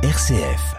RCF.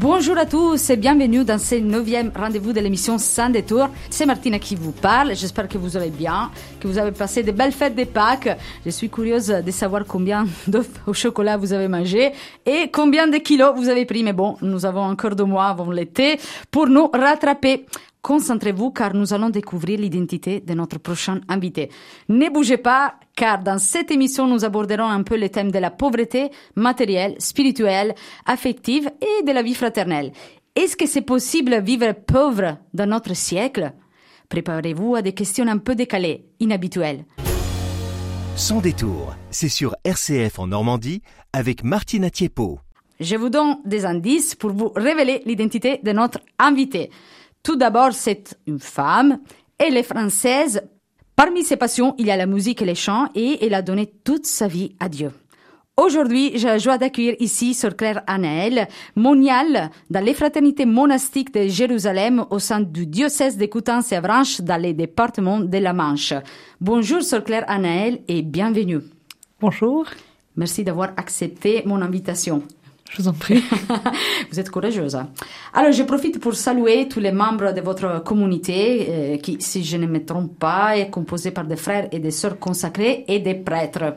Bonjour à tous et bienvenue dans ce neuvième rendez-vous de l'émission Sans détour. C'est Martina qui vous parle. J'espère que vous allez bien, que vous avez passé de belles fêtes de Pâques. Je suis curieuse de savoir combien d'œufs au chocolat vous avez mangé et combien de kilos vous avez pris. Mais bon, nous avons encore deux mois avant l'été pour nous rattraper. Concentrez-vous car nous allons découvrir l'identité de notre prochain invité. Ne bougez pas car dans cette émission nous aborderons un peu les thèmes de la pauvreté matérielle, spirituelle, affective et de la vie fraternelle. Est-ce que c'est possible de vivre pauvre dans notre siècle? Préparez-vous à des questions un peu décalées, inhabituelles. Sans détour, c'est sur RCF en Normandie avec Martina Tiepo. Je vous donne des indices pour vous révéler l'identité de notre invité. Tout d'abord, c'est une femme. Elle est française. Parmi ses passions, il y a la musique et les chants et elle a donné toute sa vie à Dieu. Aujourd'hui, j'ai la joie d'accueillir ici Sœur Claire Anaël, moniale dans les fraternités monastiques de Jérusalem au sein du diocèse de Coutances et Avranches dans les départements de la Manche. Bonjour Sœur Claire Anaël et bienvenue. Bonjour. Merci d'avoir accepté mon invitation. Je vous en prie. Vous êtes courageuse. Alors, je profite pour saluer tous les membres de votre communauté euh, qui, si je ne me trompe pas, est composée par des frères et des sœurs consacrés et des prêtres.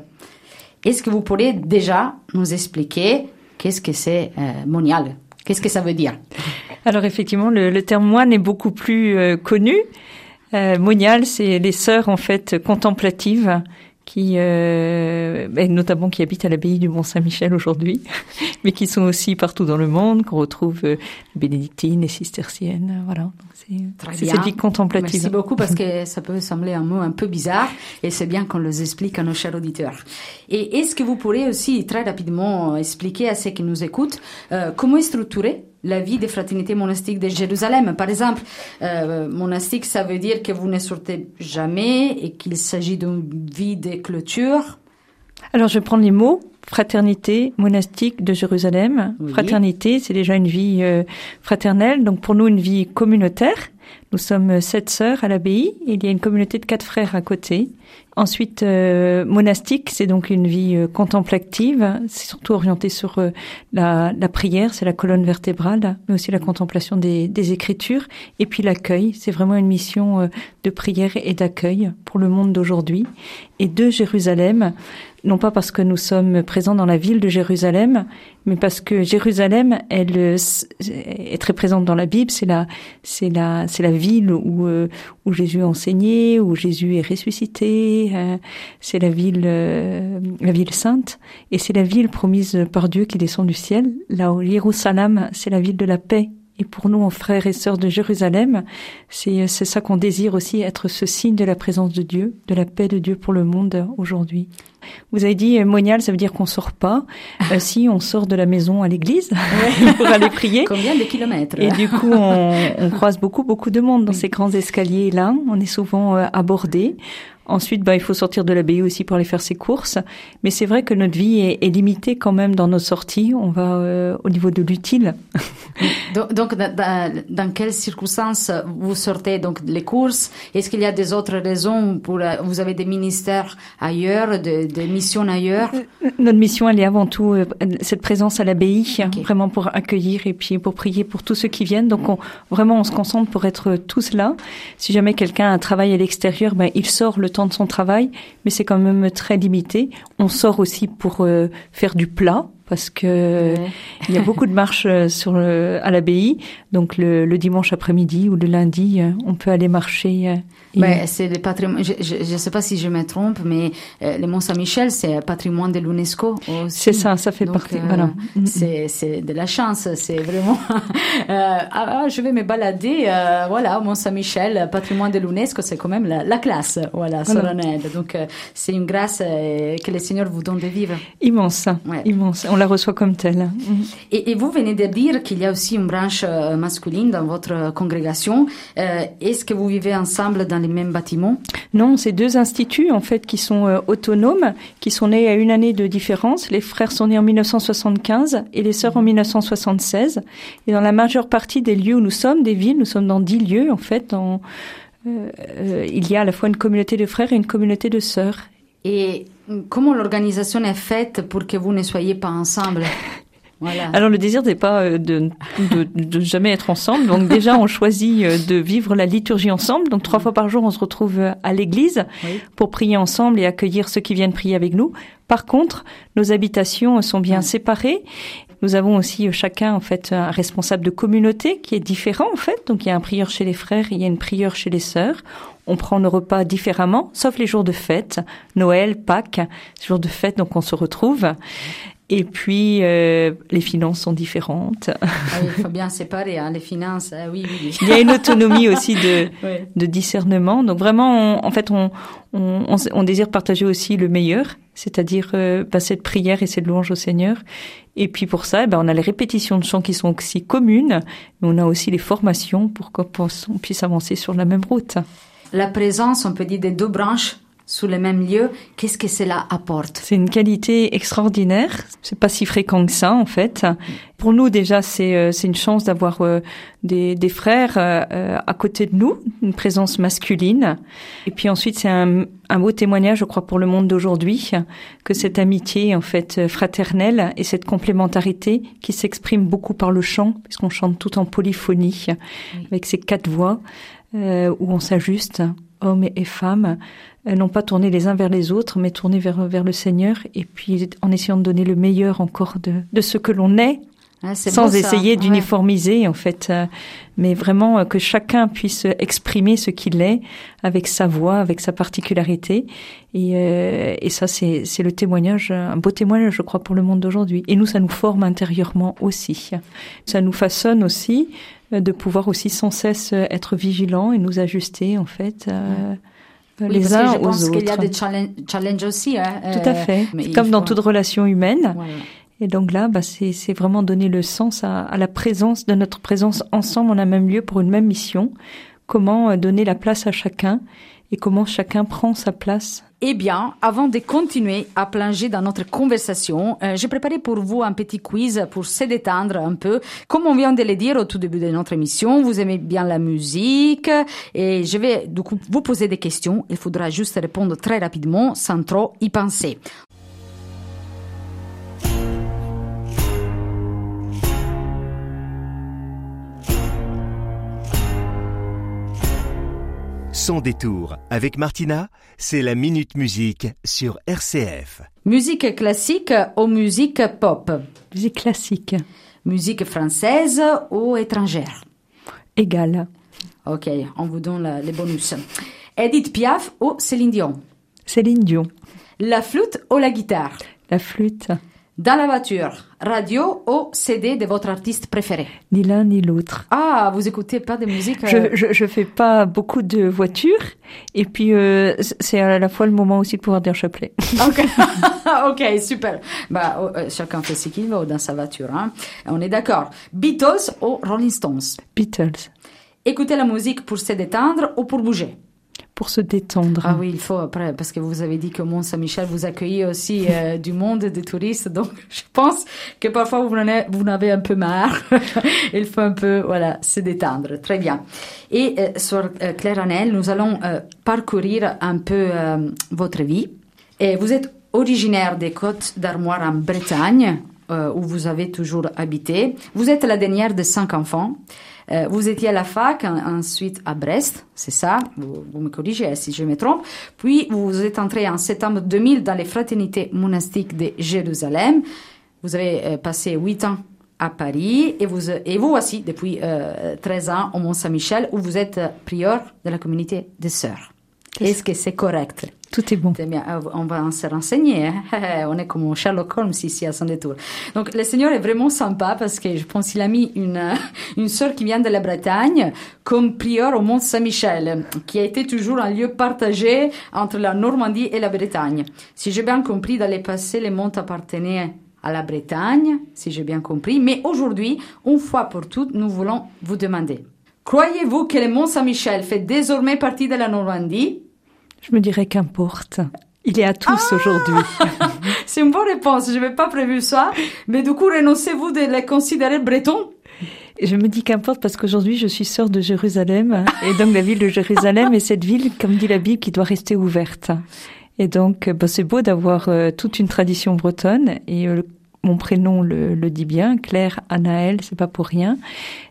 Est-ce que vous pourriez déjà nous expliquer qu'est-ce que c'est euh, monial? Qu'est-ce que ça veut dire? Alors, effectivement, le, le terme moine est beaucoup plus euh, connu. Euh, monial, c'est les sœurs, en fait, contemplatives qui, euh, notamment qui habitent à l'abbaye du Mont Saint-Michel aujourd'hui, mais qui sont aussi partout dans le monde, qu'on retrouve euh, bénédictines, les cisterciennes, voilà. C'est cette vie contemplative. Merci beaucoup parce que ça peut sembler un mot un peu bizarre et c'est bien qu'on les explique à nos chers auditeurs. Et est-ce que vous pourrez aussi très rapidement expliquer à ceux qui nous écoutent euh, comment est structurée la vie des fraternités monastiques de Jérusalem. Par exemple, euh, monastique, ça veut dire que vous ne sortez jamais et qu'il s'agit d'une vie de clôture. Alors, je prends les mots. Fraternité monastique de Jérusalem. Oui. Fraternité, c'est déjà une vie euh, fraternelle. Donc, pour nous, une vie communautaire. Nous sommes sept sœurs à l'abbaye il y a une communauté de quatre frères à côté. Ensuite, euh, monastique, c'est donc une vie euh, contemplative. C'est surtout orienté sur euh, la, prière, c'est la colonne vertébrale, mais aussi la contemplation des, Écritures. Et puis l'accueil, c'est vraiment une mission de prière et d'accueil le monde d'aujourd'hui. Et de Jérusalem, non pas parce que nous sommes présents dans la ville de Jérusalem, mais parce que Jérusalem, elle est très présente dans la Bible. C'est la, c'est la, c'est la ville où où Jésus a enseigné, où Jésus est ressuscité. Euh, c'est la ville, euh, la ville sainte, et c'est la ville promise par Dieu qui descend du ciel. Là où Jérusalem, c'est la ville de la paix. Et pour nous, en frères et sœurs de Jérusalem, c'est c'est ça qu'on désire aussi être ce signe de la présence de Dieu, de la paix de Dieu pour le monde aujourd'hui. Vous avez dit monial, ça veut dire qu'on sort pas. Euh, si on sort de la maison à l'église Ouais. pour aller prier. Combien de kilomètres Et du coup, on, on croise beaucoup, beaucoup de monde dans ces grands escaliers-là. On est souvent euh, abordé. Ensuite, bah, il faut sortir de l'abbaye aussi pour aller faire ses courses. Mais c'est vrai que notre vie est, est, limitée quand même dans nos sorties. On va euh, au niveau de l'utile. donc, donc dans, dans, quelles circonstances vous sortez donc les courses? Est-ce qu'il y a des autres raisons pour Vous avez des ministères ailleurs, des, des missions ailleurs? Notre mission, elle est avant tout euh, cette présence à l'abbaye, okay. vraiment pour accueillir et puis pour prier pour tous ceux qui viennent. Donc, on, vraiment, on se concentre pour être tous là. Si jamais quelqu'un a un travail à l'extérieur, ben, il sort le temps de son travail, mais c'est quand même très limité. On sort aussi pour euh, faire du plat parce que ouais. il y a beaucoup de marches sur le, à l'abbaye. Donc le, le dimanche après-midi ou le lundi, on peut aller marcher. Ben, c'est le patrimoine. Je ne sais pas si je me trompe, mais euh, le Mont Saint-Michel, c'est patrimoine de l'UNESCO. C'est ça, ça fait Donc, partie. Euh, voilà. C'est de la chance. C'est vraiment. euh, ah, je vais me balader. Euh, voilà, Mont Saint-Michel, patrimoine de l'UNESCO, c'est quand même la, la, classe. Voilà, solennelle. Voilà. Donc c'est une grâce que le Seigneur vous donne de vivre. Immense, ouais. immense. On la reçoit comme telle. Et, et vous venez de dire qu'il y a aussi une branche masculine dans votre congrégation. Euh, Est-ce que vous vivez ensemble dans les mêmes bâtiments? Non, c'est deux instituts en fait qui sont euh, autonomes, qui sont nés à une année de différence. Les frères sont nés en 1975 et les sœurs en 1976. Et dans la majeure partie des lieux où nous sommes, des villes, nous sommes dans dix lieux en fait, dans euh, euh, il y a à la fois une communauté de frères et une communauté de sœurs. Et comment l'organisation est faite pour que vous ne soyez pas ensemble voilà. Alors le désir n'est pas euh, de, de, de, jamais être ensemble. Donc déjà on choisit euh, de vivre la liturgie ensemble. Donc trois fois par jour on se retrouve euh, à l'église oui. pour prier ensemble et accueillir ceux qui viennent prier avec nous. Par contre, nos habitations sont bien oui. séparées. Nous avons aussi chacun en fait un responsable de communauté qui est différent en fait. Donc il y a un prieur chez les frères, il y a une prieure chez les sœurs. On prend nos repas différemment, sauf les jours de fête, Noël, Pâques, jours de fête, donc on se retrouve. Et puis, euh, les finances sont différentes. Ah oui, il faut bien séparer hein, les finances. Ah oui, oui, oui. Il y a une autonomie aussi de, de discernement. Donc vraiment, on, en fait, on, on, on, désire partager aussi le meilleur, c'est-à-dire euh, bah, cette prière et cette louange au Seigneur. Et puis pour ça, eh ben, on a les répétitions de chants qui sont aussi communes, mais on a aussi les formations pour qu'on puisse avancer sur la même route. La présence, on peut dire, des deux branches sous le même lieu, qu'est-ce que cela apporte? C'est une qualité extraordinaire. C'est pas si fréquent que ça, en fait. Pour nous, déjà, c'est euh, c'est une chance d'avoir euh, des, des frères euh, à côté de nous, une présence masculine. Et puis ensuite, c'est un, un beau témoignage, je crois, pour le monde d'aujourd'hui, que cette amitié, en fait, fraternelle et cette complémentarité qui s'exprime beaucoup par le chant, puisqu'on chante tout en polyphonie, oui. avec ces quatre voix où on s'ajuste, hommes et femmes, non pas tourner les uns vers les autres, mais tourner vers, vers le Seigneur, et puis en essayant de donner le meilleur encore de, de ce que l'on est, ah, sans beau, essayer d'uniformiser ouais. en fait, euh, mais vraiment euh, que chacun puisse exprimer ce qu'il est avec sa voix, avec sa particularité, et, euh, et ça c'est le témoignage, un beau témoignage je crois pour le monde d'aujourd'hui. Et nous ça nous forme intérieurement aussi, ça nous façonne aussi de pouvoir aussi sans cesse être vigilants et nous ajuster en fait. Oui, les uns que je aux pense autres. qu'il y a des challenges, aussi. Hein, Tout à fait. mais Comme dans toute relation humaine. Et donc là, bah, c'est vraiment donner le sens à, à la présence, de notre présence ensemble en un même lieu pour une même mission. Comment euh, donner la place à chacun et comment chacun prend sa place. Eh bien, avant de continuer à plonger dans notre conversation, euh, j'ai préparé pour vous un petit quiz pour se détendre un peu. Comme on vient de le dire au tout début de notre émission, vous aimez bien la musique et je vais du coup vous poser des questions. Il faudra juste répondre très rapidement sans trop y penser. Sans détour, avec Martina, c'est la Minute Musique sur RCF. Musique classique ou musique pop? Musique classique, Musique française ou étrangère? Égale. Ok, on vous donne la- les bonus. Edith Piaf ou Céline Dion? Céline Dion, La flûte ou la guitare? La flûte, Dans la voiture, radio ou CD de votre artiste préféré? Ni l'un ni l'autre. Ah, vous écoutez pas de musique euh, Je, je, je fais pas beaucoup de voitures et puis euh, c'est à la fois le moment aussi de pouvoir dire chapelet. Ok, ok, super. Bah, oh, euh, chacun fait ce qu'il veut dans sa voiture. Hein. On est d'accord. Beatles ou Rolling Stones? Beatles, Écoutez la musique pour se détendre ou pour bouger pour se détendre. Ah oui, il faut après, parce que vous avez dit que Mont Saint-Michel vous accueille aussi euh, du monde, des touristes. Donc, je pense que parfois vous en avez, vous en avez un peu marre. il faut un peu, voilà, se détendre. Très bien. Et euh, sur euh, Claire Anel, nous allons euh, parcourir un peu euh, votre vie. Et vous êtes originaire des Côtes d'Armoire en Bretagne, où vous avez toujours habité. Vous êtes la dernière de cinq enfants. Euh, vous étiez à la fac, en- ensuite à Brest, c'est ça, vous, vous me corrigez hein, si je me trompe. Puis vous êtes entré en septembre 2000 dans les fraternités monastiques de Jérusalem. Vous avez euh, passé huit ans à Paris et vous, et vous aussi depuis euh, 13 ans au Mont-Saint-Michel où vous êtes euh, prieur de la communauté des sœurs. Est-ce que c'est correct? Tout est bon. Euh, on va se renseigner. hein. on est comme Sherlock Holmes ici à son détour. Donc le Seigneur est vraiment sympa parce que je pense qu'il a mis une, une sœur qui vient de la Bretagne comme prieur au Mont Saint-Michel, qui a été toujours un lieu partagé entre la Normandie et la Bretagne. Si j'ai bien compris, dans le passé, les monts appartenaient à la Bretagne, si j'ai bien compris, mais aujourd'hui, une fois pour toutes, nous voulons vous demander. Croyez-vous que le Mont Saint-Michel fait désormais partie de la Normandie? Je me dirais qu'importe. Il est à tous aujourd'hui. C'est une bonne réponse, je n'avais pas prévu ça. Mais du coup, renoncez-vous de les considérer bretons Je me dis qu'importe parce qu'aujourd'hui je suis sœur de Jérusalem et donc la ville de Jérusalem est cette ville, comme dit la Bible, qui doit rester ouverte. Et donc, bah, c'est beau d'avoir euh, toute une tradition bretonne et euh, mon prénom le, le, dit bien, Claire Anaël, c'est pas pour rien.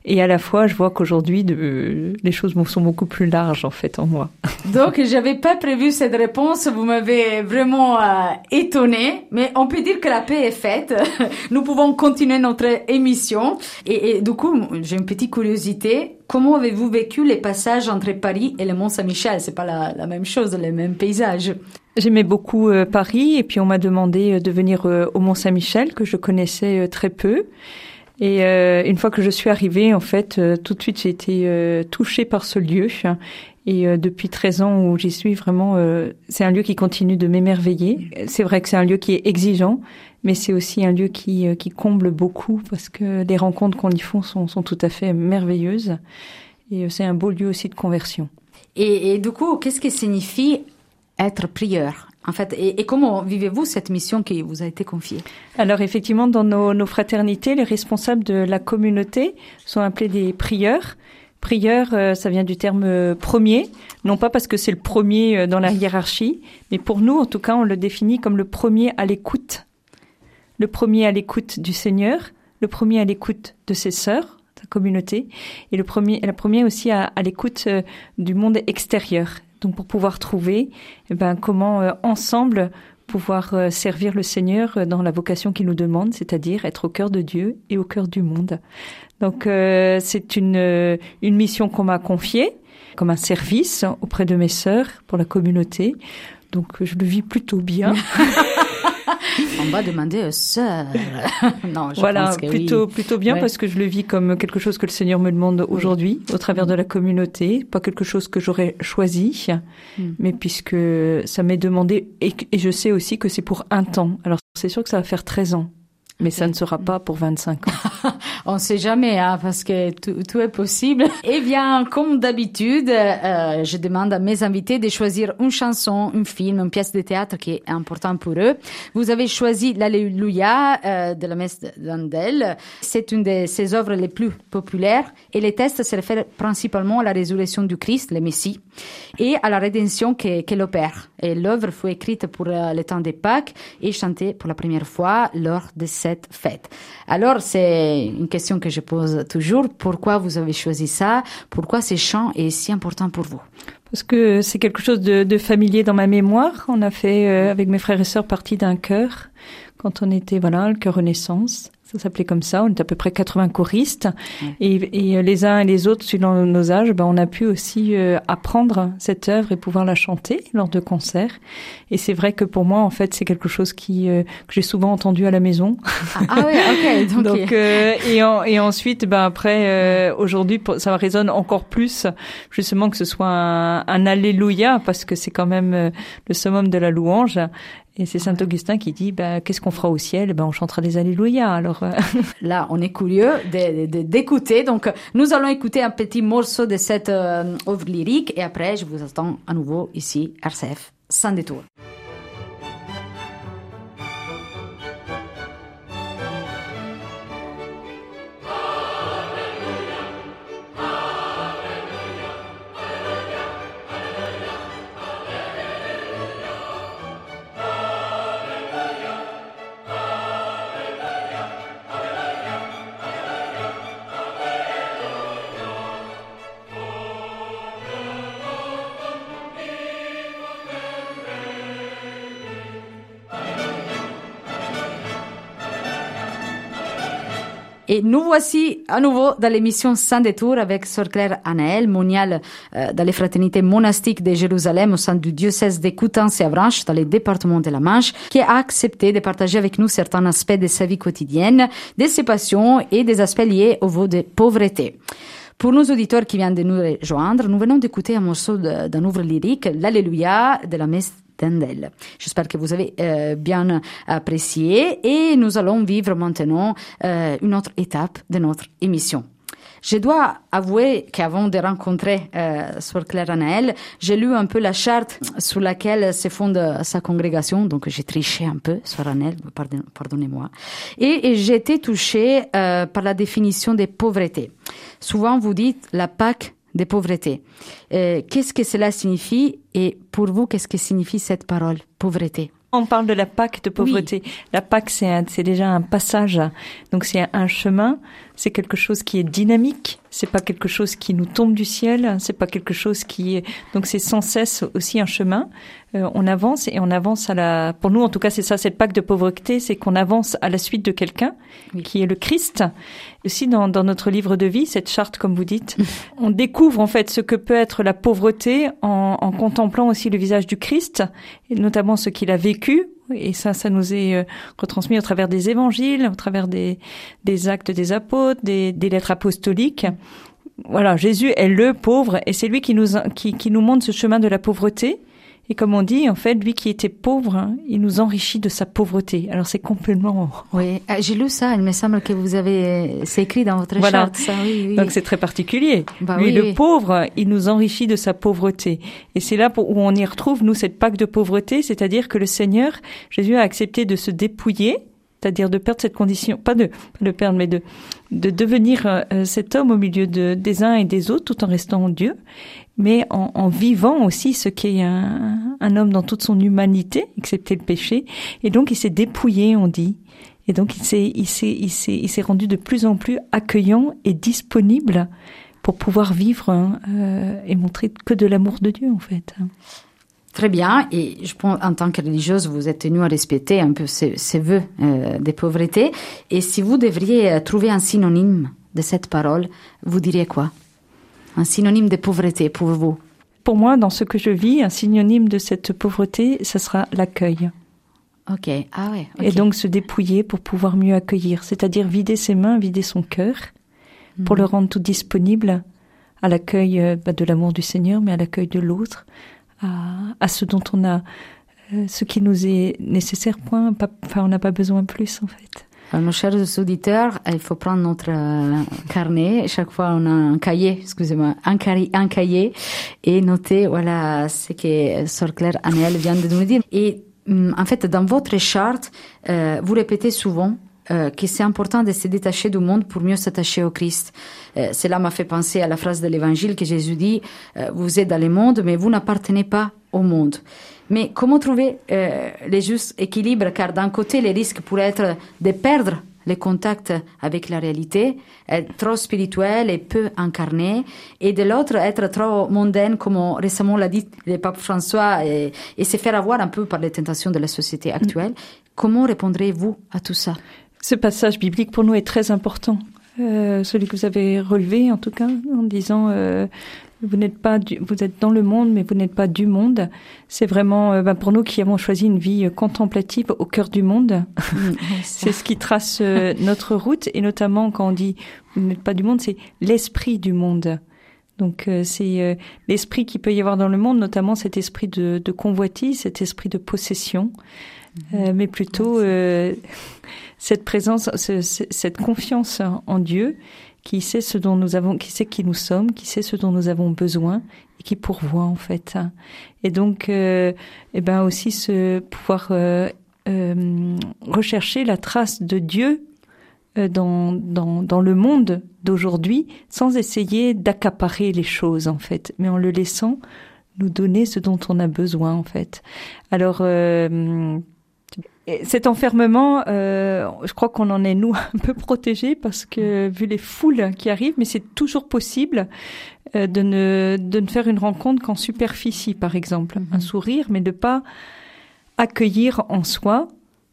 Et à la fois, je vois qu'aujourd'hui, les choses sont beaucoup plus larges en fait en moi. Donc, j'avais pas prévu cette réponse. Vous m'avez vraiment euh, étonné, mais on peut dire que la paix est faite. Nous pouvons continuer notre émission. Et, et du coup, j'ai une petite curiosité. Comment avez-vous vécu les passages entre Paris et le Mont Saint-Michel C'est pas la, la, même chose, les mêmes paysages. J'aimais beaucoup euh, Paris et puis on m'a demandé euh, de venir au Mont Saint-Michel que je connaissais très peu. Et euh, une fois que je suis arrivée, en fait, tout de suite j'ai été touchée par ce lieu. Et depuis 13 ans où j'y suis, vraiment, c'est un lieu qui continue de m'émerveiller. C'est vrai que c'est un lieu qui est exigeant, mais c'est aussi un lieu qui, qui comble beaucoup parce que les rencontres qu'on y font sont, tout à fait merveilleuses. Et c'est un beau lieu aussi de conversion. Et du coup, qu'est-ce que signifie être prieur? En fait, et, et comment vivez-vous cette mission qui vous a été confiée? Alors effectivement, dans nos, nos, fraternités, les responsables de la communauté sont appelés des prieurs. Prieur, euh, ça vient du terme premier, non pas parce que c'est le premier euh, dans la hiérarchie, mais pour nous, en tout cas, on le définit comme le premier à l'écoute. Le premier à l'écoute du Seigneur, le premier à l'écoute de ses sœurs, sa communauté, et le premier, la première aussi à, à l'écoute euh, du monde extérieur, donc pour pouvoir trouver eh ben, comment euh, ensemble pouvoir euh, servir le Seigneur euh, dans la vocation qu'il nous demande, c'est-à-dire être au cœur de Dieu et au cœur du monde. Donc euh, c'est une, une mission qu'on m'a confiée comme un service auprès de mes sœurs pour la communauté. Donc je le vis plutôt bien. On va demander aux sœurs. non, je voilà, pense que plutôt oui. plutôt bien Ouais. parce que je le vis comme quelque chose que le Seigneur me demande aujourd'hui au travers de la communauté, pas quelque chose que j'aurais choisi, Mm. mais puisque ça m'est demandé et, et je sais aussi que c'est pour un temps. Alors c'est sûr que ça va faire 13 ans. Mais ça ne sera pas pour 25 ans. On ne sait jamais, hein, parce que tout, tout est possible. Eh bien, comme d'habitude, euh, je demande à mes invités de choisir une chanson, un film, une pièce de théâtre qui est important pour eux. Vous avez choisi l'Alléluia euh, de la messe d'Andel. C'est une de ses œuvres les plus populaires et les textes se réfèrent principalement à la résurrection du Christ, le Messie, et à la rédemption que- qu'elle opère. Et l'œuvre fut écrite pour euh, le temps des Pâques et chantée pour la première fois lors de cette fête. Alors, c'est une question que je pose toujours. Pourquoi vous avez choisi ça? Pourquoi ce chant est si important pour vous? Parce que c'est quelque chose de, de familier dans ma mémoire. On a fait euh, avec mes frères et sœurs partie d'un chœur quand on était voilà le chœur Renaissance. Ça s'appelait comme ça. On était à peu près 80 choristes Ouais. et, et, euh, les uns et les autres, suivant nos âges, ben, on a pu aussi euh, apprendre cette œuvre et pouvoir la chanter lors de concerts. Et c'est vrai que pour moi, en fait, c'est quelque chose qui euh, que j'ai souvent entendu à la maison. Ah, ah oui, ok. Donc, Donc euh, et, en- et ensuite, ben après, euh, aujourd'hui, ça résonne encore plus, justement que ce soit un, un alléluia parce que c'est quand même euh, le summum de la louange. Et c'est Saint Augustin qui dit, ben qu'est-ce qu'on fera au ciel? Ben on chantera des alléluia. Alors euh, Là, on est curieux d'écouter. Donc, nous allons écouter un petit morceau de cette euh, œuvre lyrique et après, je vous attends à nouveau ici, RCF, sans détour. Et nous voici à nouveau dans l'émission Sans détour avec Sœur Claire Anaël, moniale euh, dans les fraternités monastiques de Jérusalem au sein du diocèse de Coutances et Avranches dans le département de la Manche, qui a accepté de partager avec nous certains aspects de sa vie quotidienne, de ses passions et des aspects liés au voeu de pauvreté. Pour nos auditeurs qui viennent de nous rejoindre, nous venons d'écouter un morceau d'un œuvre lyrique, l'Alléluia de la messe J'espère que vous avez euh, bien apprécié et nous allons vivre maintenant euh, une autre étape de notre émission. Je dois avouer qu'avant de rencontrer euh, Sœur Claire Anaël, j'ai lu un peu la charte sur laquelle se fonde sa congrégation, donc j'ai triché un peu, Sœur Anaël, pardonnez-moi, et, j'ai été touchée euh, par la définition des pauvretés. Souvent, vous dites la Pâque des pauvretés. Euh, qu'est-ce que cela signifie et pour vous, qu'est-ce que signifie cette parole, pauvreté? On parle de la Pâque de pauvreté. La Pâque, c'est déjà un passage. Donc c'est un chemin. C'est quelque chose qui est dynamique. C'est pas quelque chose qui nous tombe du ciel. C'est pas quelque chose qui est. Donc c'est sans cesse aussi un chemin. Euh, on avance et on avance à la. Pour nous, en tout cas, c'est ça. Cette Pâque de pauvreté, c'est qu'on avance à la suite de quelqu'un qui est le Christ. Aussi dans, dans notre livre de vie, cette charte, comme vous dites, on découvre en fait ce que peut être la pauvreté en, en contemplant aussi le visage du Christ, et notamment ce qu'il a vécu et ça, ça nous est euh, retransmis au travers des évangiles, au travers des, des actes des apôtres, des, des lettres apostoliques. Voilà, Jésus est le pauvre et c'est lui qui nous, qui, qui nous montre ce chemin de la pauvreté et comme on dit, en fait, lui qui était pauvre, hein, il nous enrichit de sa pauvreté. Alors c'est complètement. Oui, ah, j'ai lu ça. Il me semble que vous avez, c'est écrit dans votre charte. Ça, oui, oui. Donc c'est très particulier. Bah, lui, le pauvre, il nous enrichit de sa pauvreté. Et c'est là où on y retrouve nous cette Pâque de pauvreté, c'est-à-dire que le Seigneur, Jésus a accepté de se dépouiller c'est-à-dire de perdre cette condition, pas de, de perdre, mais de, de devenir euh, cet homme au milieu de, des uns et des autres tout en restant Dieu, mais en, vivant aussi ce qu'est un, homme dans toute son humanité, excepté le péché. Et donc il s'est dépouillé, on dit. Et donc il s'est rendu de plus en plus accueillant et disponible pour pouvoir vivre hein, euh, et montrer que de l'amour de Dieu en fait. Très bien. Et je pense, en tant que religieuse, vous êtes tenue à respecter un peu ces, ces vœux euh, de pauvreté. Et si vous devriez euh, trouver un synonyme de cette parole, vous diriez quoi? Un synonyme de pauvreté pour vous Pour moi, dans ce que je vis, un synonyme de cette pauvreté, ce sera l'accueil. Ok, ah ouais. Et donc se dépouiller pour pouvoir mieux accueillir, c'est-à-dire vider ses mains, vider son cœur, pour mhm. le rendre tout disponible à l'accueil euh, bah, de l'amour du Seigneur, mais à l'accueil de l'autre, à, ce dont on a, euh, ce qui nous est nécessaire, point. enfin, on n'a pas besoin plus, en fait. Alors, nos chers auditeurs, il faut prendre notre euh, carnet. Chaque fois, on a un cahier, excusez-moi, un, un, cahier et noter, voilà, ce que Sœur Claire Annelle vient de nous dire. Et hum, en fait, dans votre charte, euh, vous répétez souvent euh, que c'est important de se détacher du monde pour mieux s'attacher au Christ. Euh, cela m'a fait penser à la phrase de l'Évangile que Jésus dit euh, Vous êtes dans le monde, mais vous n'appartenez pas au monde. Mais comment trouver euh, le juste équilibre Car d'un côté, les risques pourraient être de perdre le contact avec la réalité, être trop spirituel et peu incarné, et de l'autre, être trop mondaine, comme récemment l'a dit le pape François, et, et, se faire avoir un peu par les tentations de la société actuelle. Comment répondrez-vous à tout ça? Ce passage biblique pour nous est très important. Euh, celui que vous avez relevé, en tout cas, en disant euh, vous n'êtes pas, du, vous êtes dans le monde, mais vous n'êtes pas du monde. C'est vraiment, euh, ben, pour nous qui avons choisi une vie contemplative au cœur du monde, c'est ce qui trace euh, notre route, et notamment quand on dit vous n'êtes pas du monde, c'est l'esprit du monde. Donc euh, c'est l'esprit qui peut y avoir dans le monde, notamment cet esprit de, de convoitise, cet esprit de possession, mhm. mais plutôt cette présence, cette confiance en Dieu, qui sait ce dont nous avons, qui sait qui nous sommes, qui sait ce dont nous avons besoin et qui pourvoit en fait. Et donc, euh, eh ben aussi se pouvoir euh, euh, rechercher la trace de Dieu dans, dans, dans le monde d'aujourd'hui sans essayer d'accaparer les choses en fait, mais en le laissant nous donner ce dont on a besoin en fait. Alors cet enfermement, euh, je crois qu'on en est nous un peu protégés parce que vu les foules qui arrivent, mais c'est toujours possible euh, de ne de ne faire une rencontre qu'en superficie, par exemple, un mhm. sourire, mais de pas accueillir en soi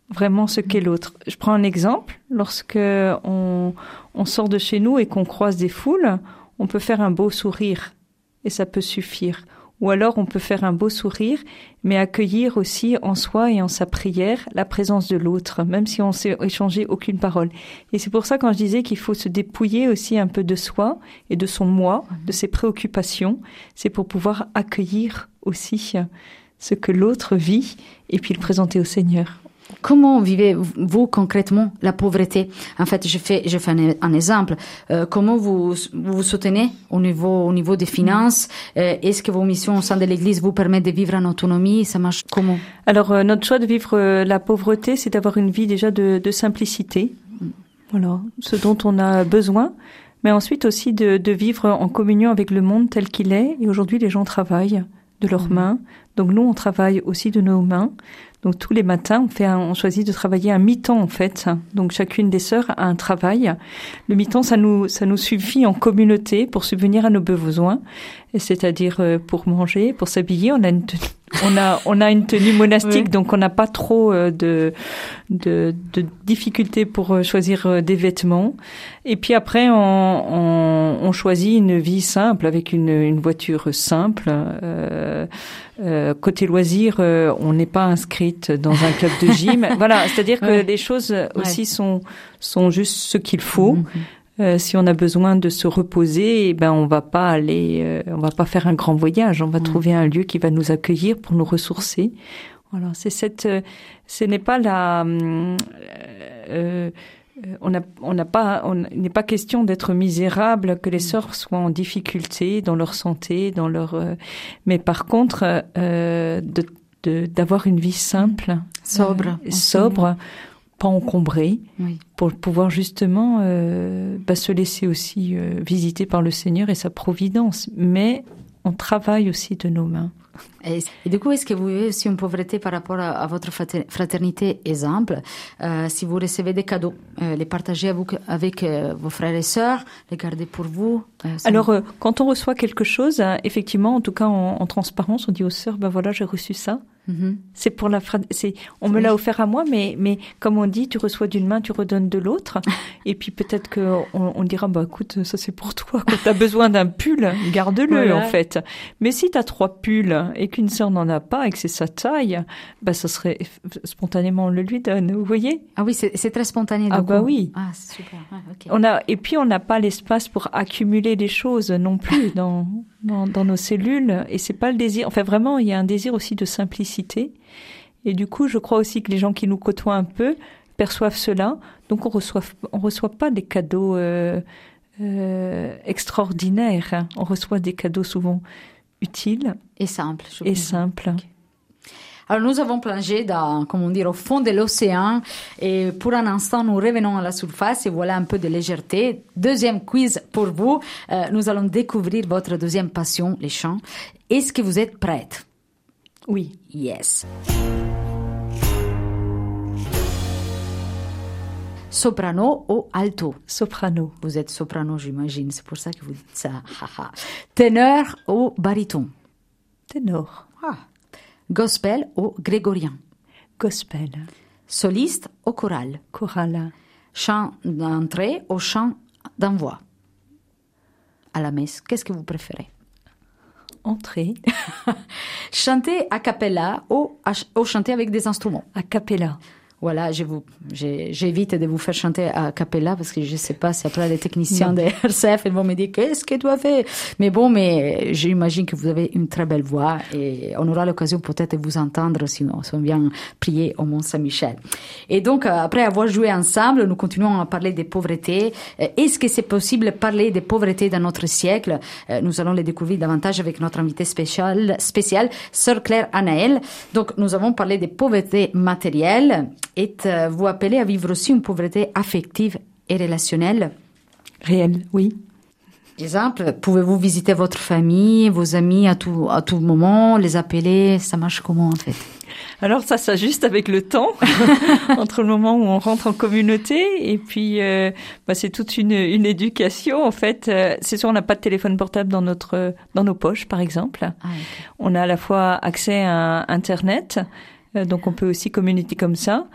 vraiment ce qu'est l'autre. Je prends un exemple. Lorsque on, on sort de chez nous et qu'on croise des foules, on peut faire un beau sourire et ça peut suffire. Ou alors on peut faire un beau sourire, mais accueillir aussi en soi et en sa prière la présence de l'autre, même si on s'est échangé aucune parole. Et c'est pour ça quand je disais qu'il faut se dépouiller aussi un peu de soi et de son moi, de ses préoccupations, c'est pour pouvoir accueillir aussi ce que l'autre vit et puis le présenter au Seigneur. Comment vivez-vous concrètement la pauvreté? En fait, je fais, je fais un, exemple. Euh, comment vous, vous soutenez au niveau, au niveau des finances? Euh, Est-ce que vos missions au sein de l'Église vous permettent de vivre en autonomie? Ça marche comment? Alors, euh, notre choix de vivre la pauvreté, c'est d'avoir une vie déjà de, de simplicité. Voilà, ce dont on a besoin mais ensuite aussi de, de, vivre en communion avec le monde tel qu'il est. Et aujourd'hui, les gens travaillent de leurs mmh. mains. Donc nous, on travaille aussi de nos mains. Donc tous les matins, on fait, un, on choisit de travailler un mi-temps en fait. Donc chacune des sœurs a un travail. Le mi-temps, ça nous, ça nous suffit en communauté pour subvenir à nos besoins, c'est-à-dire euh, pour manger, pour s'habiller. On a une on a on a une tenue monastique, oui. donc on n'a pas trop euh, de, de, de difficultés pour euh, choisir des vêtements. Et puis après, on, on, on choisit une vie simple avec une, une voiture simple. Euh, euh, côté loisirs, euh, on n'est pas inscrite dans un club de gym. voilà, c'est-à-dire que ouais. les choses aussi ouais. sont sont juste ce qu'il faut. Mm -hmm. Euh, si on a besoin de se reposer, eh ben on va pas aller, euh, on va pas faire un grand voyage. On va mmh. trouver un lieu qui va nous accueillir pour nous ressourcer. Voilà, c'est cette, euh, ce n'est pas la, on n'a on n'a pas, on n'est pas question d'être misérable, que les mmh. sœurs soient en difficulté dans leur santé, dans leur, mais par contre, de d'avoir une vie simple, sobre, sobre pas encombré, oui. pour pouvoir justement euh, bah, se laisser aussi euh, visiter par le Seigneur et sa providence. Mais on travaille aussi de nos mains. Et, et, du coup, est-ce que vous vivez aussi une pauvreté par rapport à, à votre fraternité exemple? Euh, Si vous recevez des cadeaux, euh, les partagez avec, avec euh, vos frères et sœurs, les garder pour vous Alors, quand on reçoit quelque chose, hein, effectivement, en tout cas en, en, transparence, on dit aux sœurs, ben voilà, j'ai reçu ça. -hmm. C'est pour la c'est on me l'a offert à moi mais mais comme on dit tu reçois d'une main tu redonnes de l'autre. Et puis peut-être que on, on, dira bah écoute ça c'est pour toi quand tu as besoin d'un pull garde-le voilà. en fait. Mais si tu as trois pulls et qu'une sœur n'en a pas et que c'est sa taille bah ça serait spontanément on le lui donne vous voyez? Ah oui c'est très spontané Ah bah oui. Ah super. Ah, okay. On a et puis on n'a pas l'espace pour accumuler les choses non plus dans dans, dans nos cellules et c'est pas le désir enfin vraiment il y a un désir aussi de simplicité et du coup, je crois aussi que les gens qui nous côtoient un peu perçoivent cela. Donc, on reçoit, on reçoit pas des cadeaux euh, euh, extraordinaires. Hein. On reçoit des cadeaux souvent utiles et simples. Et simples. Okay. Alors nous avons plongé dans, comment dire, au fond de l'océan et pour un instant nous revenons à la surface et voilà un peu de légèreté. Deuxième quiz pour vous. Euh, nous allons découvrir votre deuxième passion, les chants. Est-ce que vous êtes prête? Oui. Yes. Soprano ou alto? Soprano. Vous êtes soprano, j'imagine. C'est pour ça que vous dites ça. Ténor ou baryton? Ténor. Ah. Gospel ou grégorien Gospel. Soliste ou choral Choral. Chant d'entrée ou chant d'envoi À la messe, qu'est-ce que vous préférez? Entrée. chanter a cappella ou, ou chanter avec des instruments A cappella. Voilà, je vous, j'évite de vous faire chanter à cappella parce que je sais pas si après les techniciens de RCF ils vont me dire qu'est-ce que tu as fait. Mais bon, mais j'imagine que vous avez une très belle voix et on aura l'occasion peut-être de vous entendre si on, si on vient prier au Mont Saint-Michel. Et donc, après avoir joué ensemble, nous continuons à parler des pauvretés. Est-ce que c'est possible de parler des pauvretés dans notre siècle? Nous allons les découvrir davantage avec notre invité spécial, spécial, Sœur Claire Anaël. Donc, nous avons parlé des pauvretés matérielles et euh, vous appelez à vivre aussi une pauvreté affective et relationnelle Réelle, oui. Exemple, pouvez-vous visiter votre famille, vos amis à tout, à tout moment, les appeler Ça marche comment en fait? Alors ça s'ajuste avec le temps entre le moment où on rentre en communauté et puis euh, bah, c'est toute une, une éducation en fait. Euh, c'est sûr on n'a pas de téléphone portable dans notre dans nos poches par exemple. Ah, okay. On a à la fois accès à Internet. Euh, donc on peut aussi communiquer comme ça,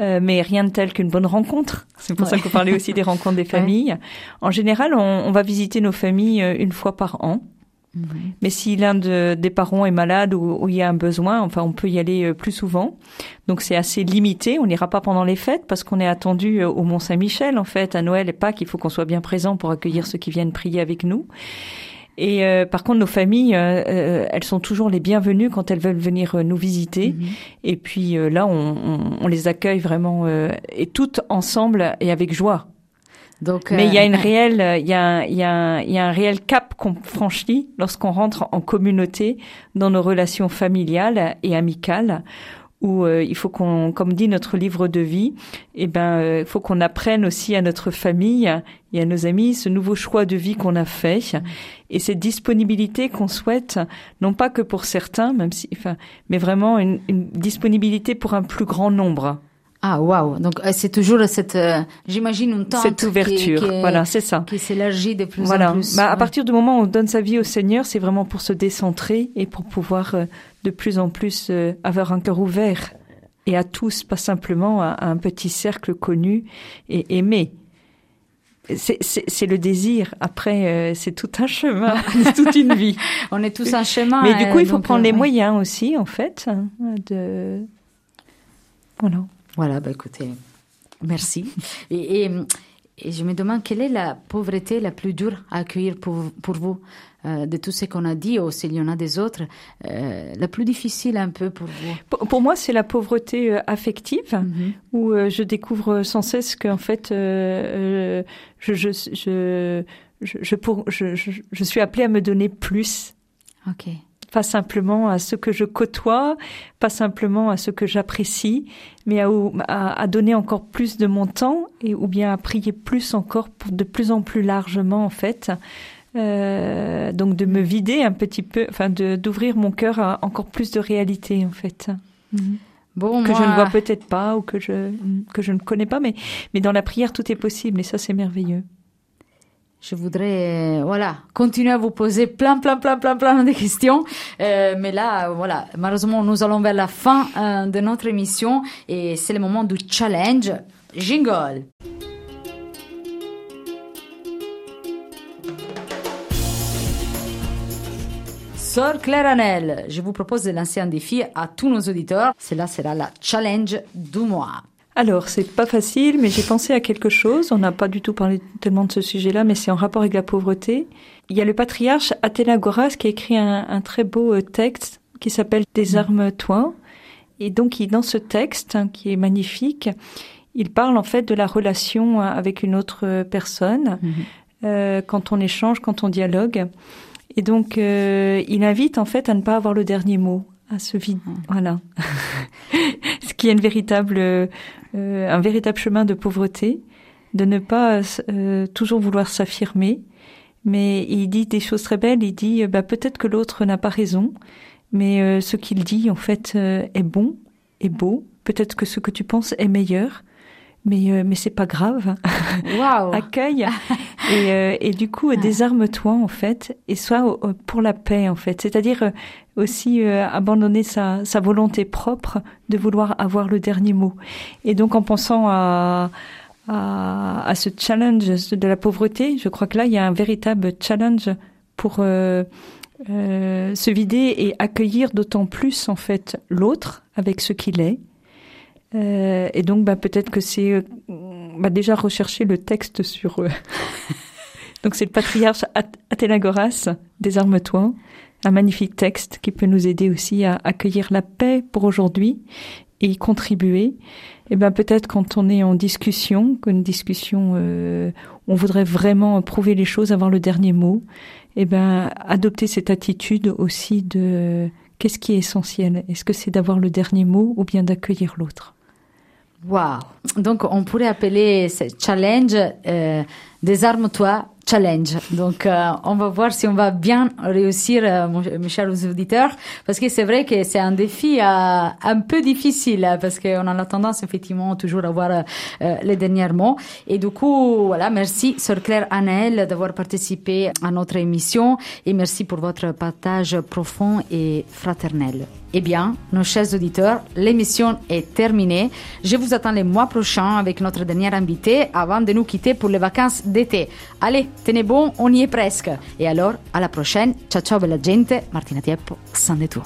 euh, mais rien de tel qu'une bonne rencontre. C'est pour ouais. ça qu'on parlait aussi des rencontres des familles. Ouais. En général, on, on, va visiter nos familles euh, une fois par an. Mmh. Mais si l'un de, des parents est malade ou, ou, il y a un besoin, enfin, on peut y aller euh, plus souvent. Donc c'est assez limité. On n'ira pas pendant les fêtes parce qu'on est attendu au Mont Saint-Michel en fait à Noël et Pâques. Il faut qu'on soit bien présent pour accueillir ceux qui viennent prier avec nous. Et euh, par contre, nos familles, euh, euh, elles sont toujours les bienvenues quand elles veulent venir nous visiter. Mhm. Et puis là, on, on, on, les accueille vraiment et toutes ensemble et avec joie. Donc, Mais il y a une réelle, il y a, il y a, il y a un réel cap qu'on franchit lorsqu'on rentre en communauté dans nos relations familiales et amicales où euh, il faut qu'on, comme dit notre livre de vie, eh ben, euh, il faut qu'on apprenne aussi à notre famille et à nos amis ce nouveau choix de vie qu'on a fait et cette disponibilité qu'on souhaite, non pas que pour certains, même si, enfin, mais vraiment une, une disponibilité pour un plus grand nombre. Ah waouh Donc euh, c'est toujours cette, j'imagine une tente cette ouverture. Qui, voilà, c'est ça. Qui s'élargit de plus en plus. Bah, à partir du moment où on donne sa vie au Seigneur, c'est vraiment pour se décentrer et pour pouvoir de plus en plus euh, avoir un cœur ouvert et à tous, pas simplement à, un petit cercle connu et aimé. C'est le désir. Après, euh, c'est tout un chemin, toute une vie. On est tous un chemin. Mais du coup, il faut prendre les euh, moyens aussi, en fait, hein, de voilà. Voilà, bah écoutez, merci. Et, et, et, je me demande quelle est la pauvreté la plus dure à accueillir pour, pour vous euh, de tout ce qu'on a dit, ou s'il y en a des autres, euh, la plus difficile un peu pour vous? Pour, moi, c'est la pauvreté euh, affective, mhm. où je découvre sans cesse qu'en fait, je, je, je, je, pour, je, je, suis appelée à me donner plus. Ok pas simplement à ce que je côtoie, pas simplement à ce que j'apprécie, mais à, à, donner encore plus de mon temps et ou bien à prier plus encore pour de plus en plus largement en fait euh, donc de me vider un petit peu, enfin de d'ouvrir mon cœur à encore plus de réalité en fait. Mhm. Bon, que je ne vois peut-être pas ou que je que je ne connais pas, mais mais dans la prière tout est possible et ça c'est merveilleux. Je voudrais, voilà, continuer à vous poser plein, plein, plein, plein, plein de questions. Euh, mais là, voilà, malheureusement, nous allons vers la fin euh, de notre émission et c'est le moment du challenge. Jingle. Sœur Claire Anel, je vous propose de lancer un défi à tous nos auditeurs. Cela sera la challenge du mois. Alors, c'est pas facile, mais j'ai pensé à quelque chose. On n'a pas du tout parlé tellement de ce sujet-là, mais c'est en rapport avec la pauvreté. Il y a le patriarche Athénagoras qui a écrit un, très beau euh, texte qui s'appelle Désarme-toi. Et donc, dans ce texte, hein, qui est magnifique, il parle en fait de la relation euh, avec une autre euh, personne, mhm. euh, quand on échange, quand on dialogue. Et donc, euh, il invite en fait à ne pas avoir le dernier mot, à se vider. Mmh. Voilà. Ce qui est une véritable, euh, un véritable chemin de pauvreté, de ne pas euh, toujours vouloir s'affirmer. Mais il dit des choses très belles. Il dit, bah, peut-être que l'autre n'a pas raison, mais ce qu'il dit en fait est bon, est beau. Peut-être que ce que tu penses est meilleur mais euh, mais c'est pas grave. Wow. Accueille et euh, et du coup désarme-toi en fait et sois pour la paix en fait. C'est-à-dire euh, aussi abandonner sa sa volonté propre de vouloir avoir le dernier mot. Et donc en pensant à à, à ce challenge de la pauvreté, je crois que là il y a un véritable challenge pour se vider et accueillir d'autant plus en fait l'autre avec ce qu'il est euh, et donc, bah, peut-être que c'est bah, déjà rechercher le texte sur. Euh, donc, c'est le patriarche Athénagoras, Désarme-toi, un magnifique texte qui peut nous aider aussi à accueillir la paix pour aujourd'hui et y contribuer. Et ben peut-être quand on est en discussion, une discussion, euh, on voudrait vraiment prouver les choses, avoir le dernier mot. Et ben adopter cette attitude aussi de qu'est-ce qui est essentiel? Est-ce que c'est d'avoir le dernier mot ou bien d'accueillir l'autre? Wow. Donc, on pourrait appeler ce challenge euh, Désarme-toi challenge. Donc, euh, on va voir si on va bien réussir, euh, mes chers auditeurs, parce que c'est vrai que c'est un défi euh, un peu difficile, hein, parce qu'on a la tendance effectivement toujours à voir les derniers mots. Et du coup, voilà, merci Sœur Claire Annel d'avoir participé à notre émission et merci pour votre partage profond et fraternel. Eh bien, nos chers auditeurs, l'émission est terminée. Je vous attends les mois prochains avec notre dernier invité avant de nous quitter pour les vacances d'été. Allez, tenez bon, on y est presque. Et alors, à la prochaine. Ciao ciao bella gente, Martina Tieppo, San de Tour.